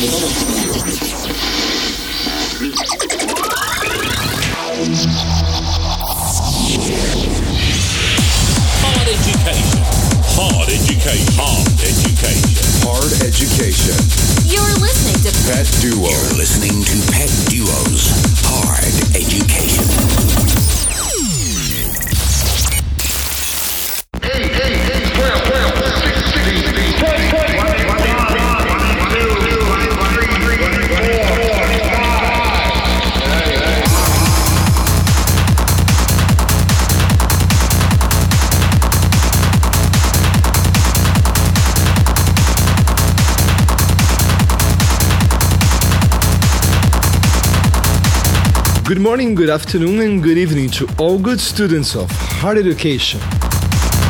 Hard education. Hard education. Hard education. Hard education. You're listening to Pet Duo. Good morning, good afternoon, and good evening to all good students of hard education.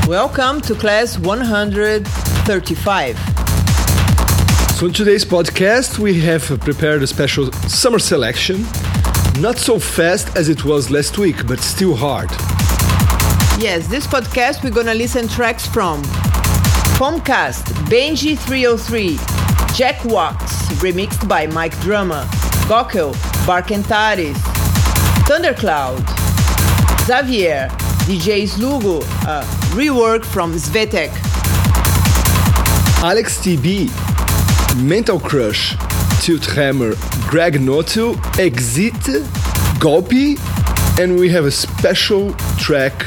Welcome to class 135. So, in today's podcast, we have prepared a special summer selection. Not so fast as it was last week, but still hard. Yes, this podcast we're gonna listen tracks from Comcast, Benji 303, Jack Wax, remixed by Mike Drama, Gockel, Barka & Taris, Thundercloud, Xavier, DJ Slugo, a rework from Svetec, Alex TB, Mental Crush, TiltHammer, Greg Notu, Exit, Golpe, and we have a special track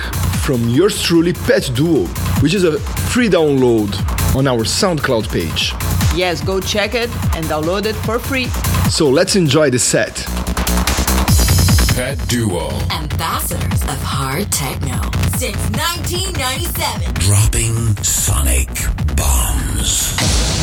from yours truly, Pet Duo, which is a free download on our SoundCloud page. Yes, go check it and download it for free. So let's enjoy the set. Pet Duo. Ambassadors of Hard Techno since 1997. Dropping sonic bombs.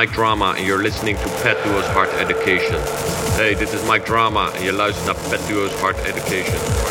Mike Drama en you're listening to Pet Duo's Hard Education. Hey, dit is Mike Drama je luistert naar Pet Duo's. Hard Education,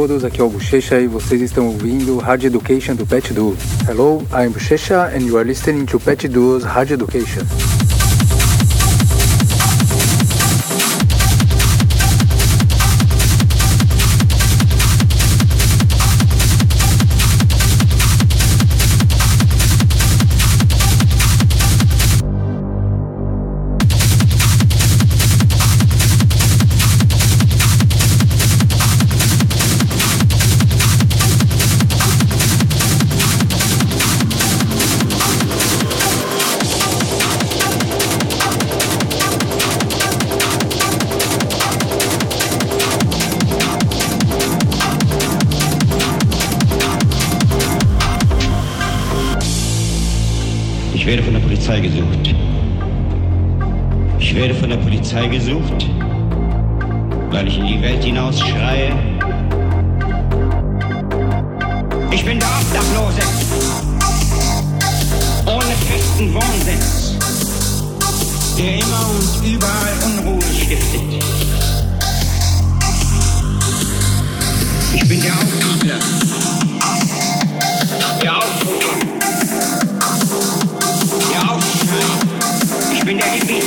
todos, aqui é o Bochecha e vocês estão ouvindo Hard Education do Pet Duo. Hello, I'm Bochecha and you are listening to Pet Duo's Hard Education. Werde von der Polizei gesucht. Ich werde von der Polizei gesucht, weil ich in die Welt hinaus schreie. Ich bin der Obdachlose. Ohne festen Wohnsitz. der immer und überall Unruhe stiftet. Ich bin der Auftragler. Der Aufrufer. Aufschrei. Ich bin der Hippie.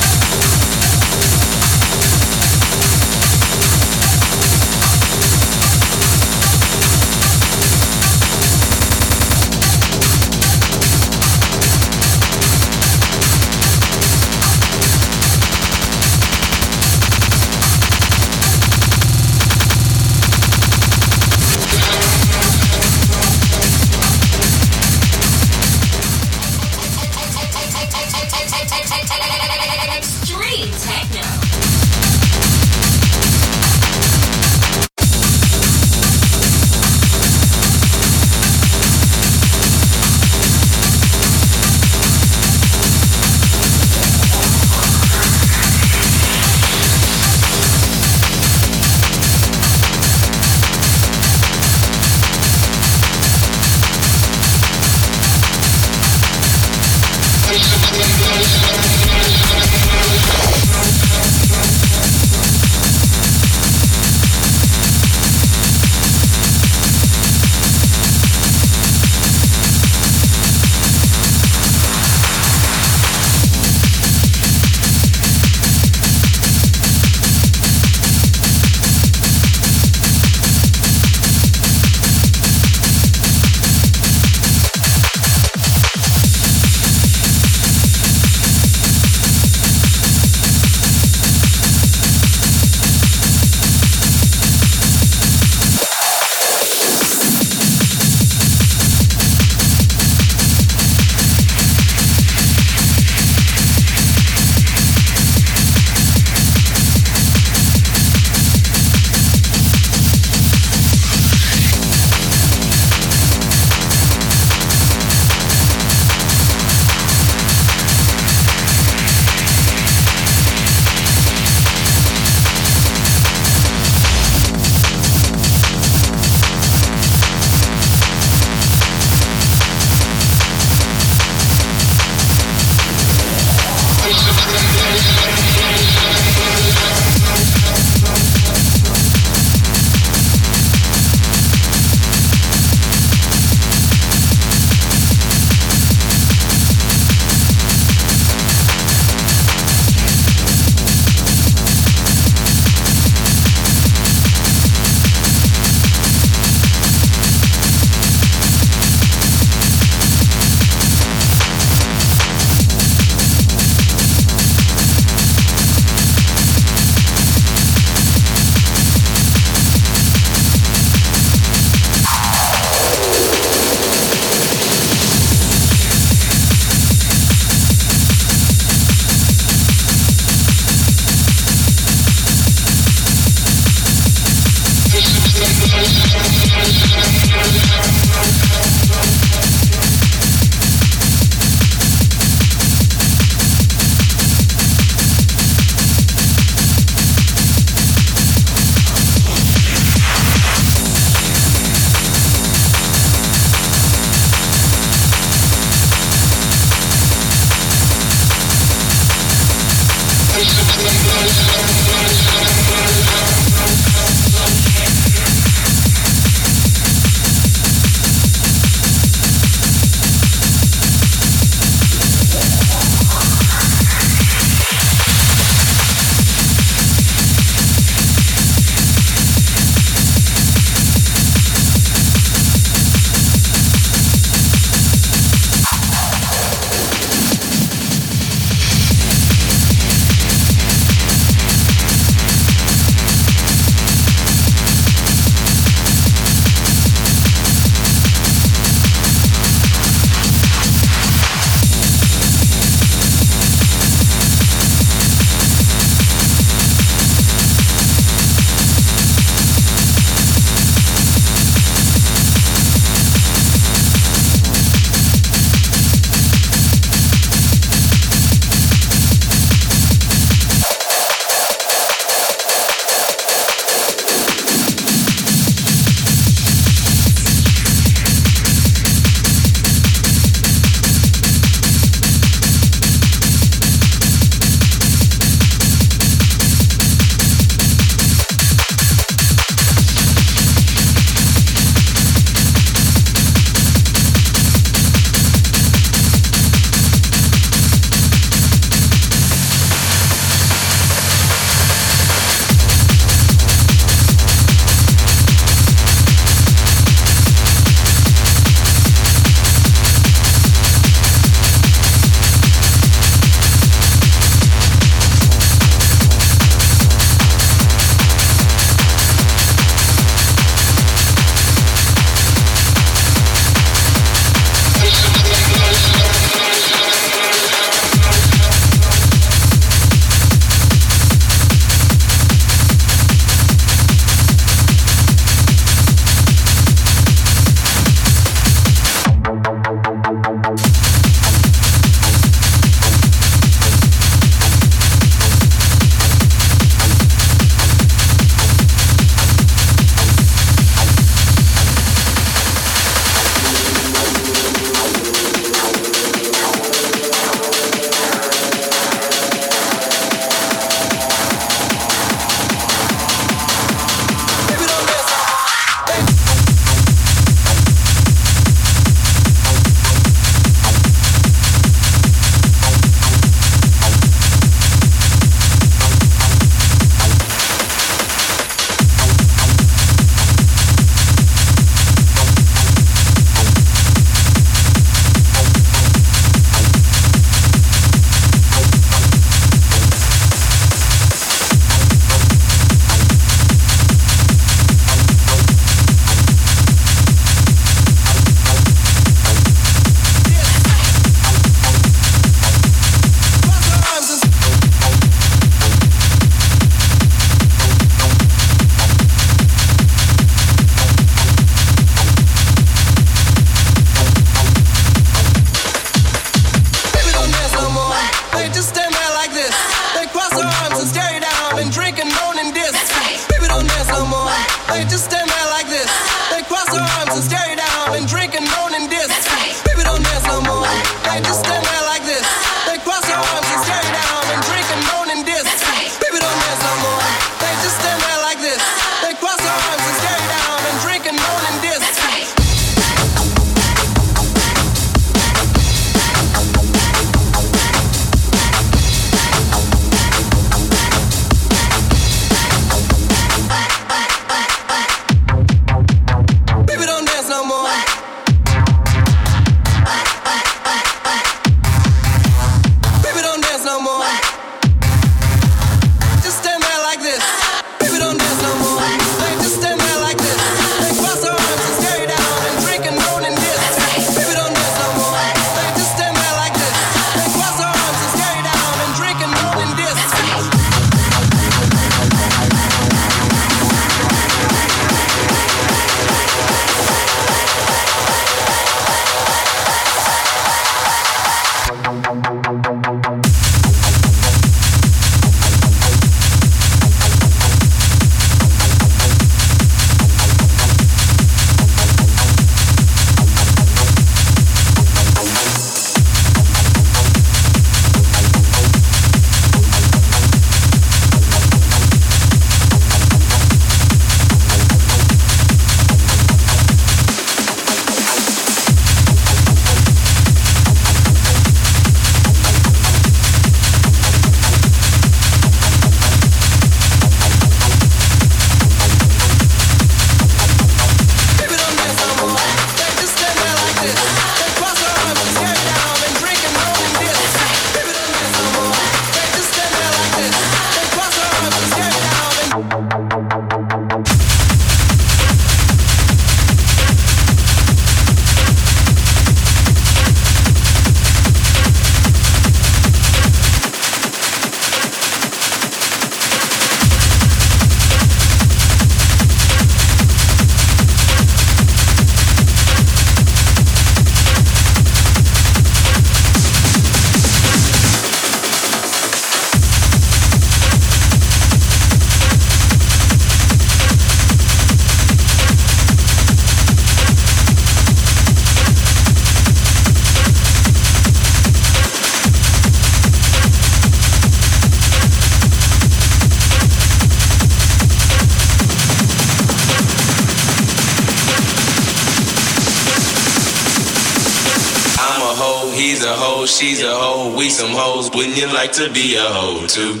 some hoes, wouldn't you like to be a hoe too?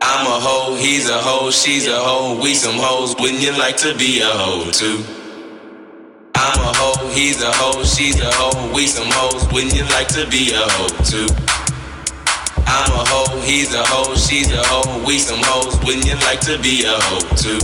I'm a hoe, he's a hoe, she's a hoe, we some hoes, wouldn't you like to be a hoe too? I'm a hoe, he's a hoe, she's a hoe, we some hoes, wouldn't you like to be a hoe too? I'm a hoe, he's a hoe, she's a hoe, we some hoes, wouldn't you like to be a hoe too?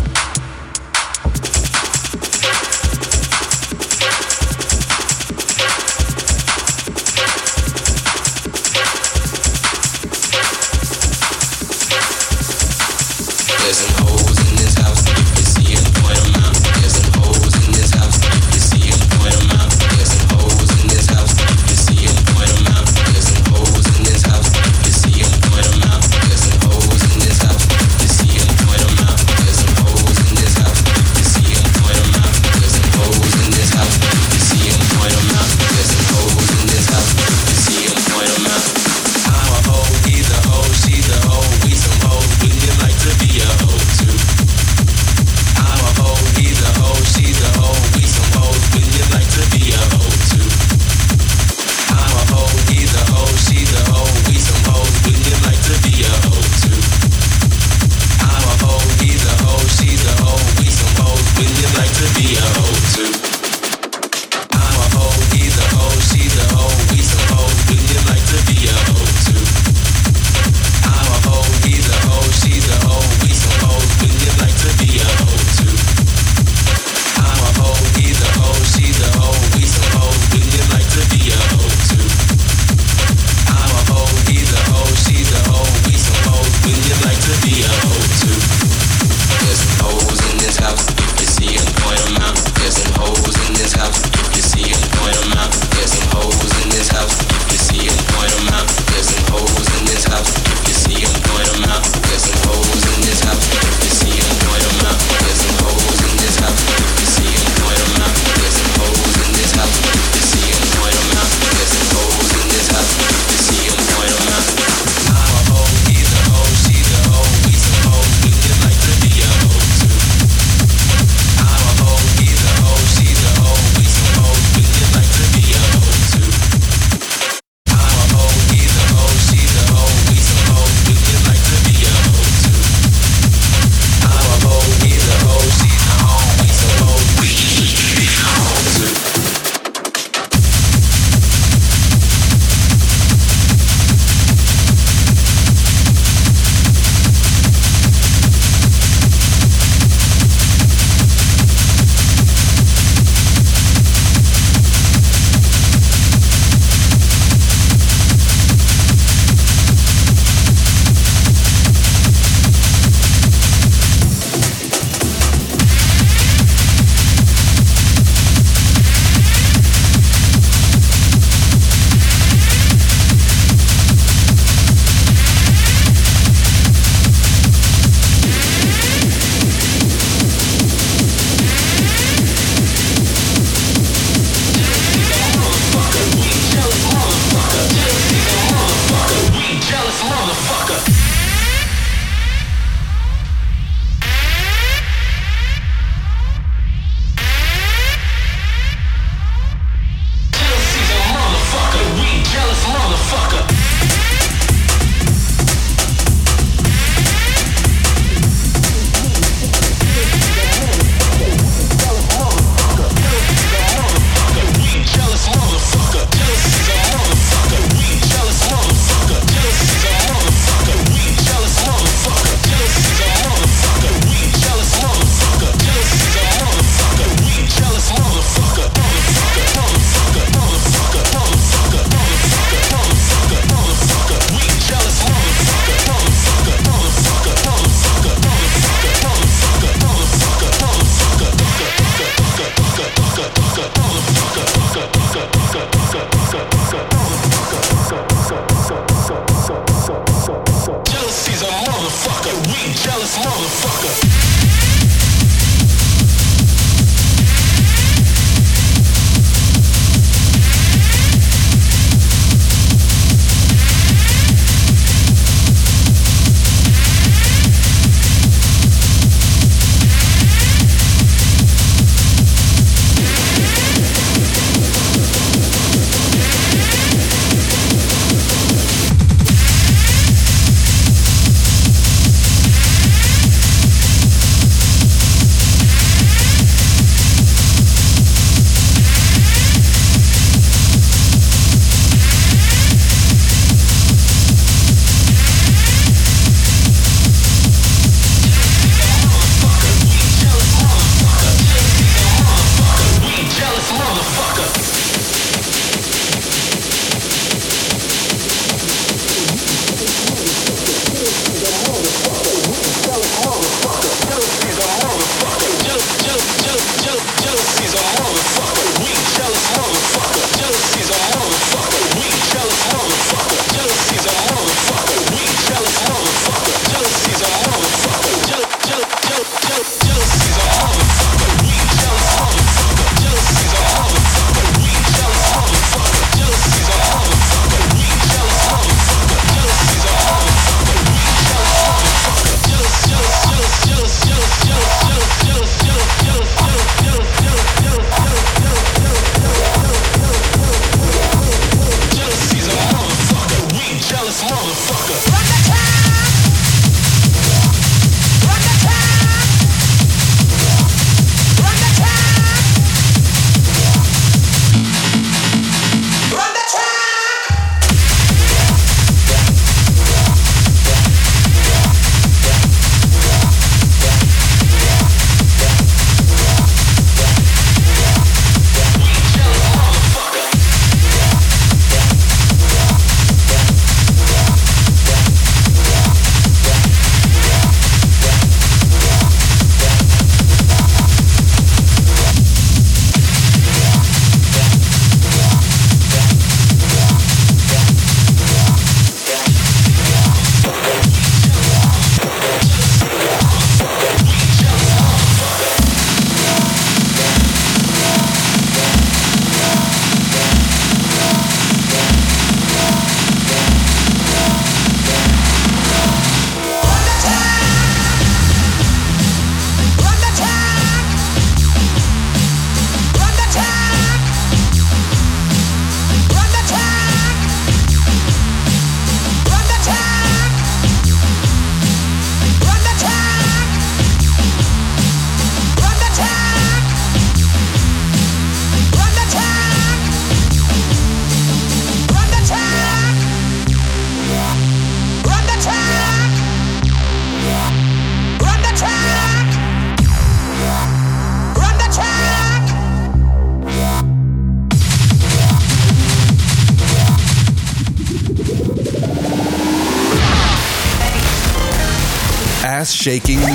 Shaking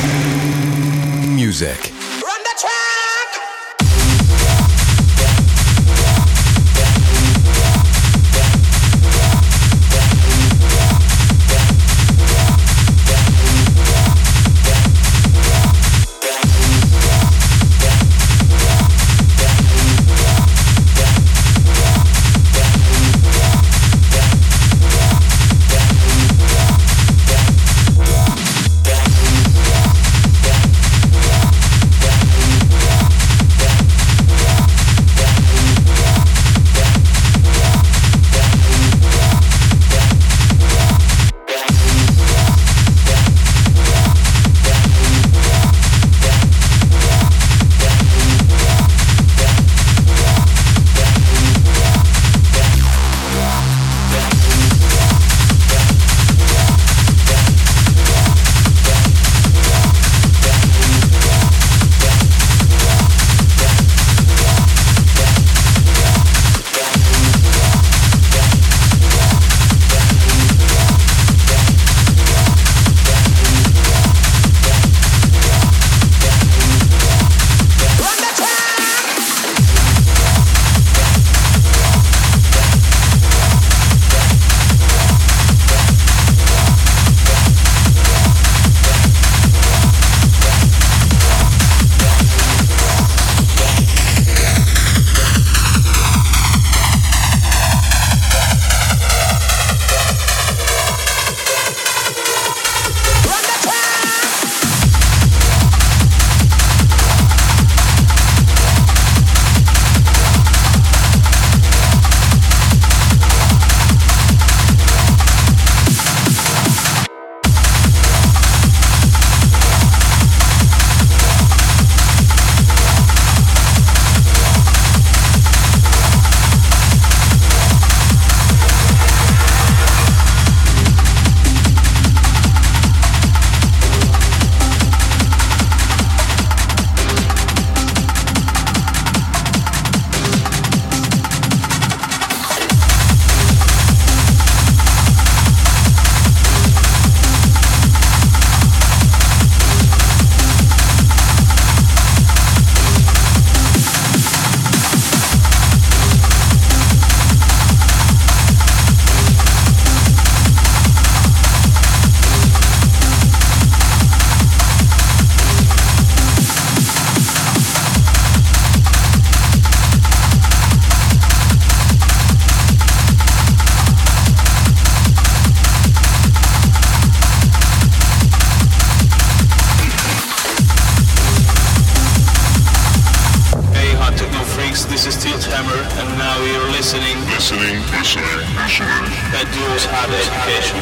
That duo's Hard Education.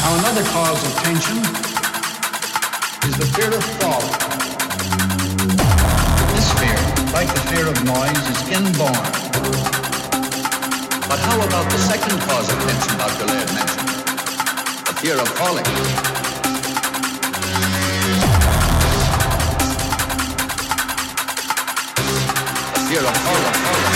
Now, another cause of tension is the fear of falling. This fear, like the fear of noise, is inborn. But how about the second cause of tension Dr. Laird mentioned? The fear of falling. Fear of falling.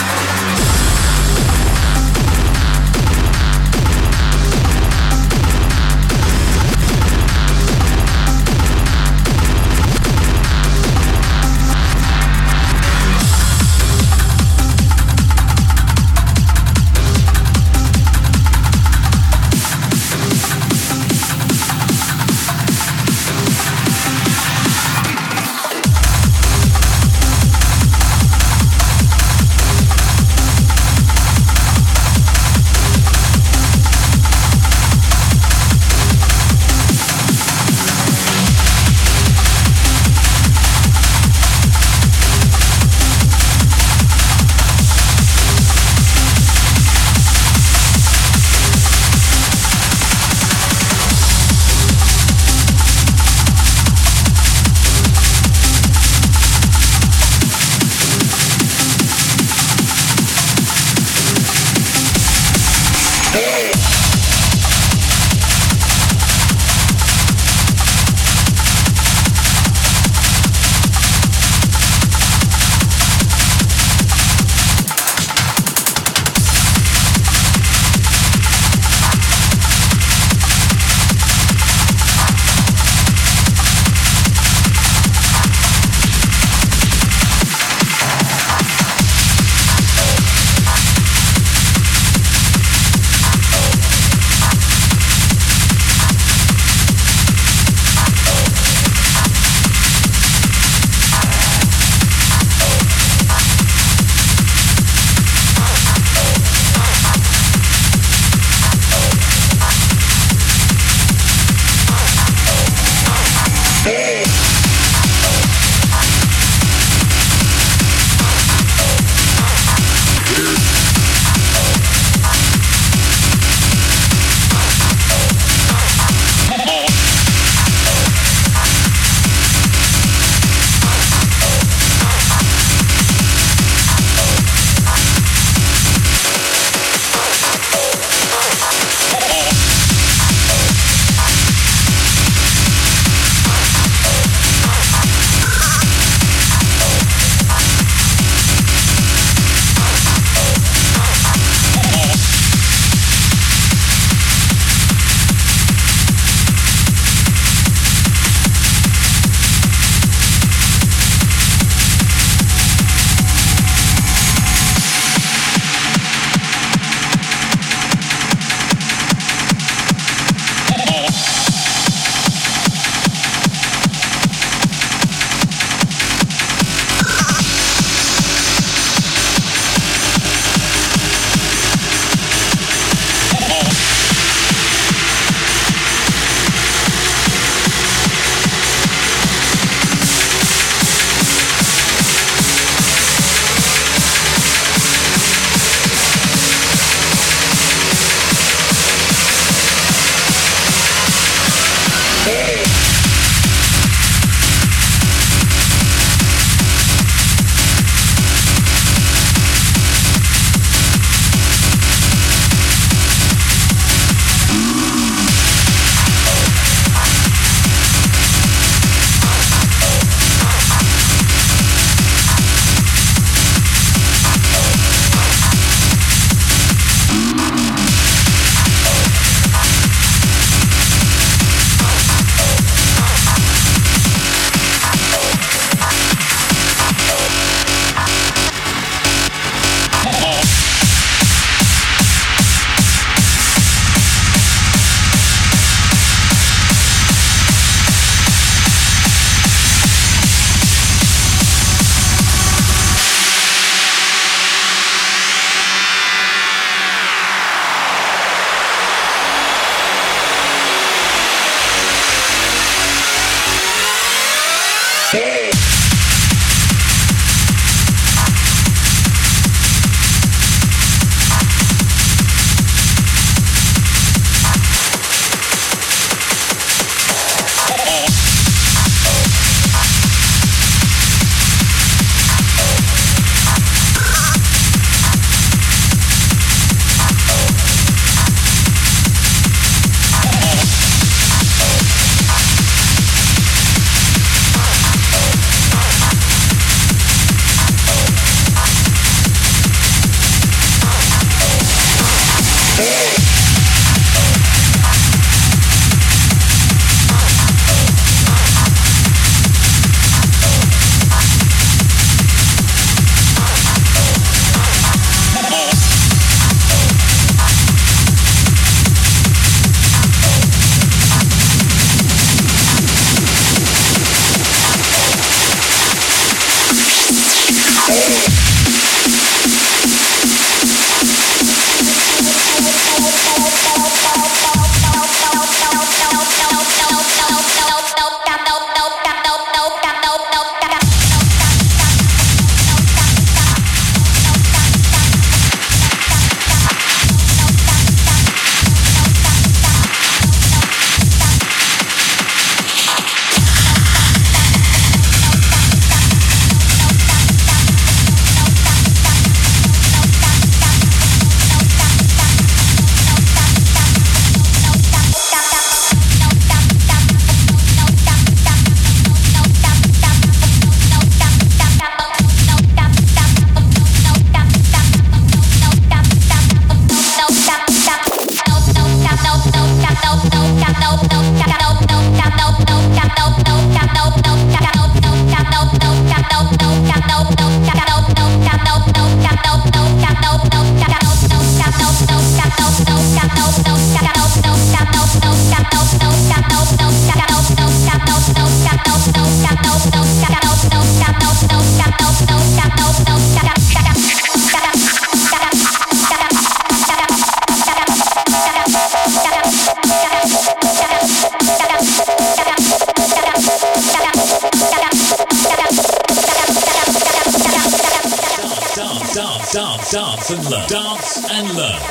Dance, and learn. Dance and learn.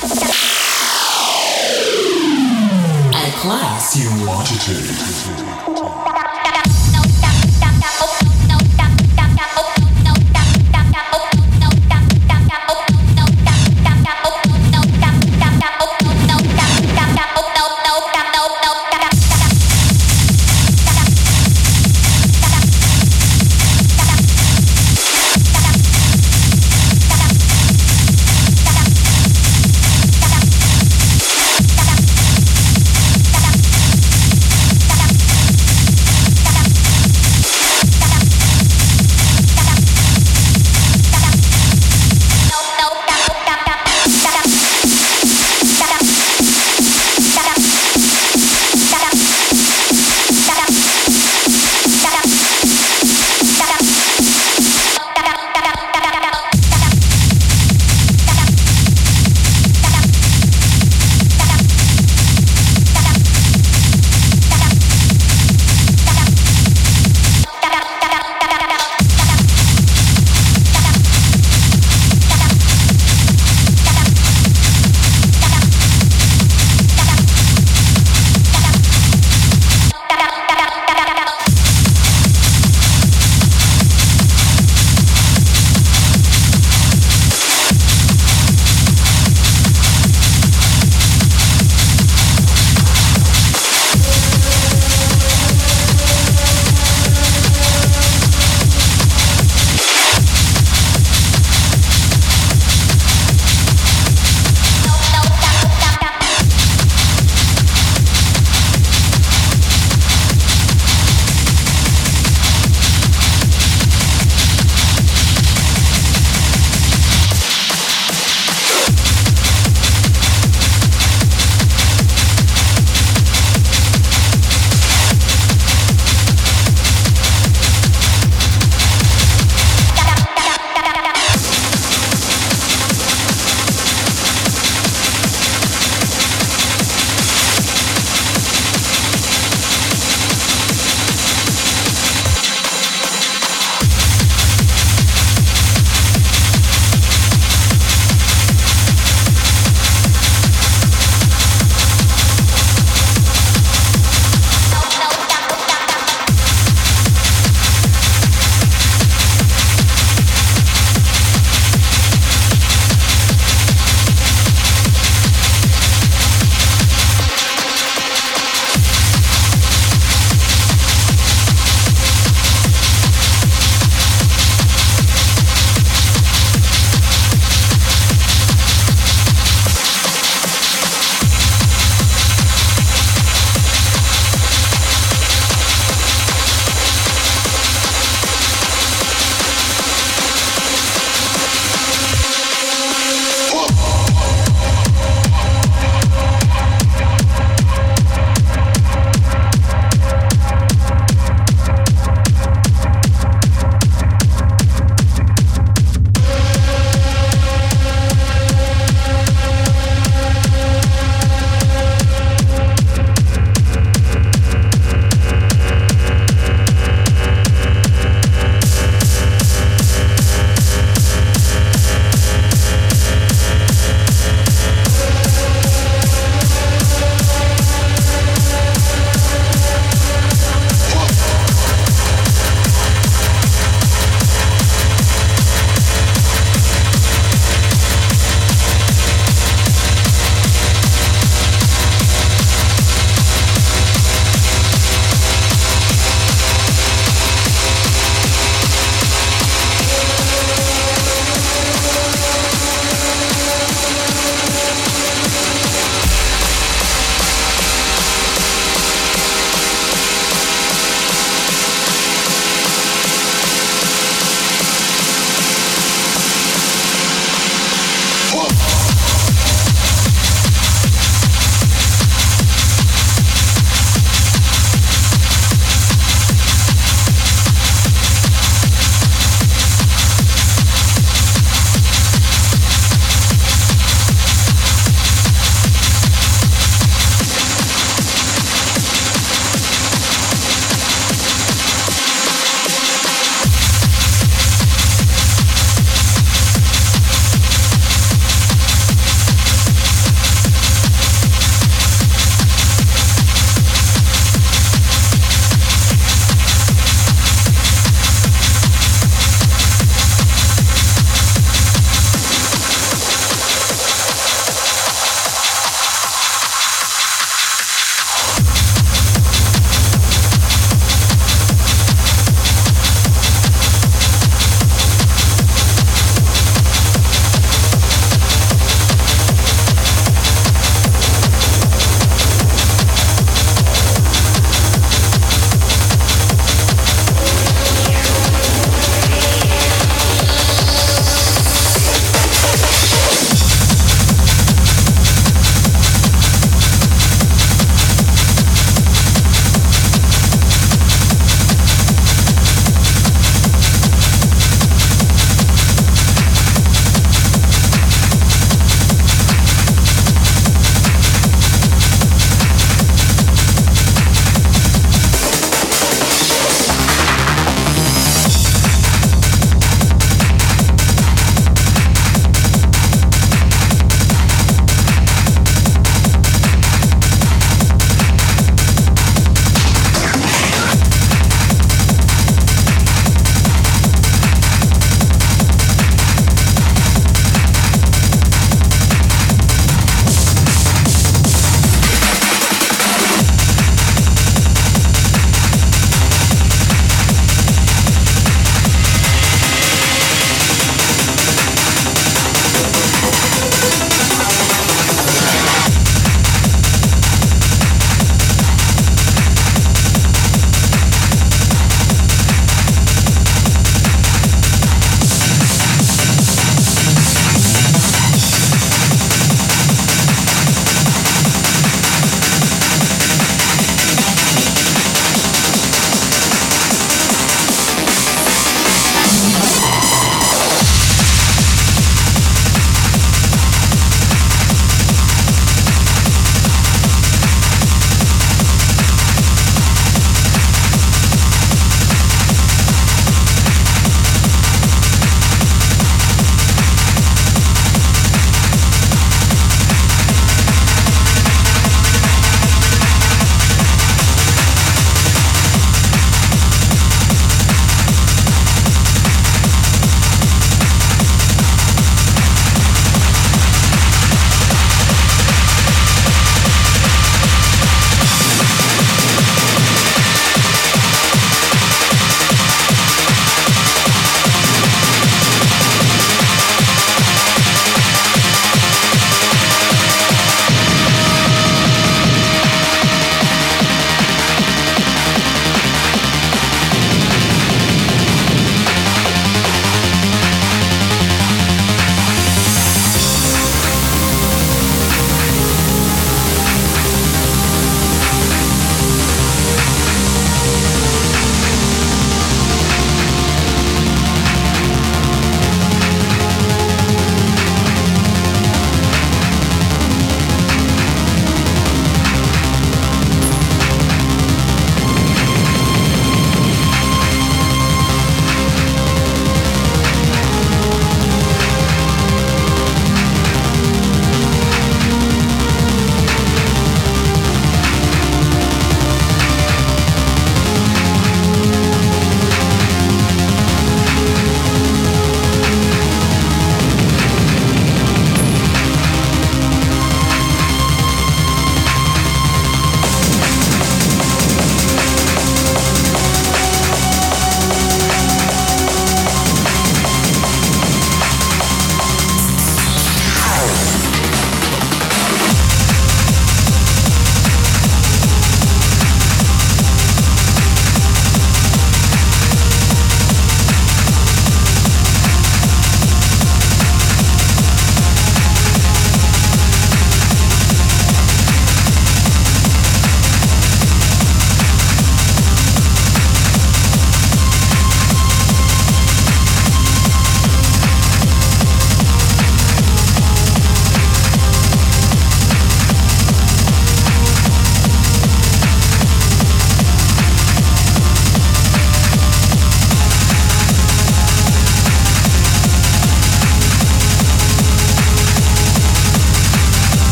A class You wanted to.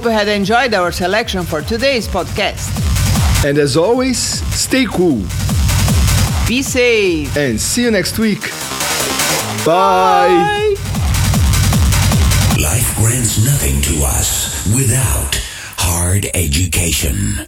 Hope you had enjoyed our selection for today's podcast. And as always, stay cool Be safe. and see you next week. Bye. Life grants nothing to us without hard education.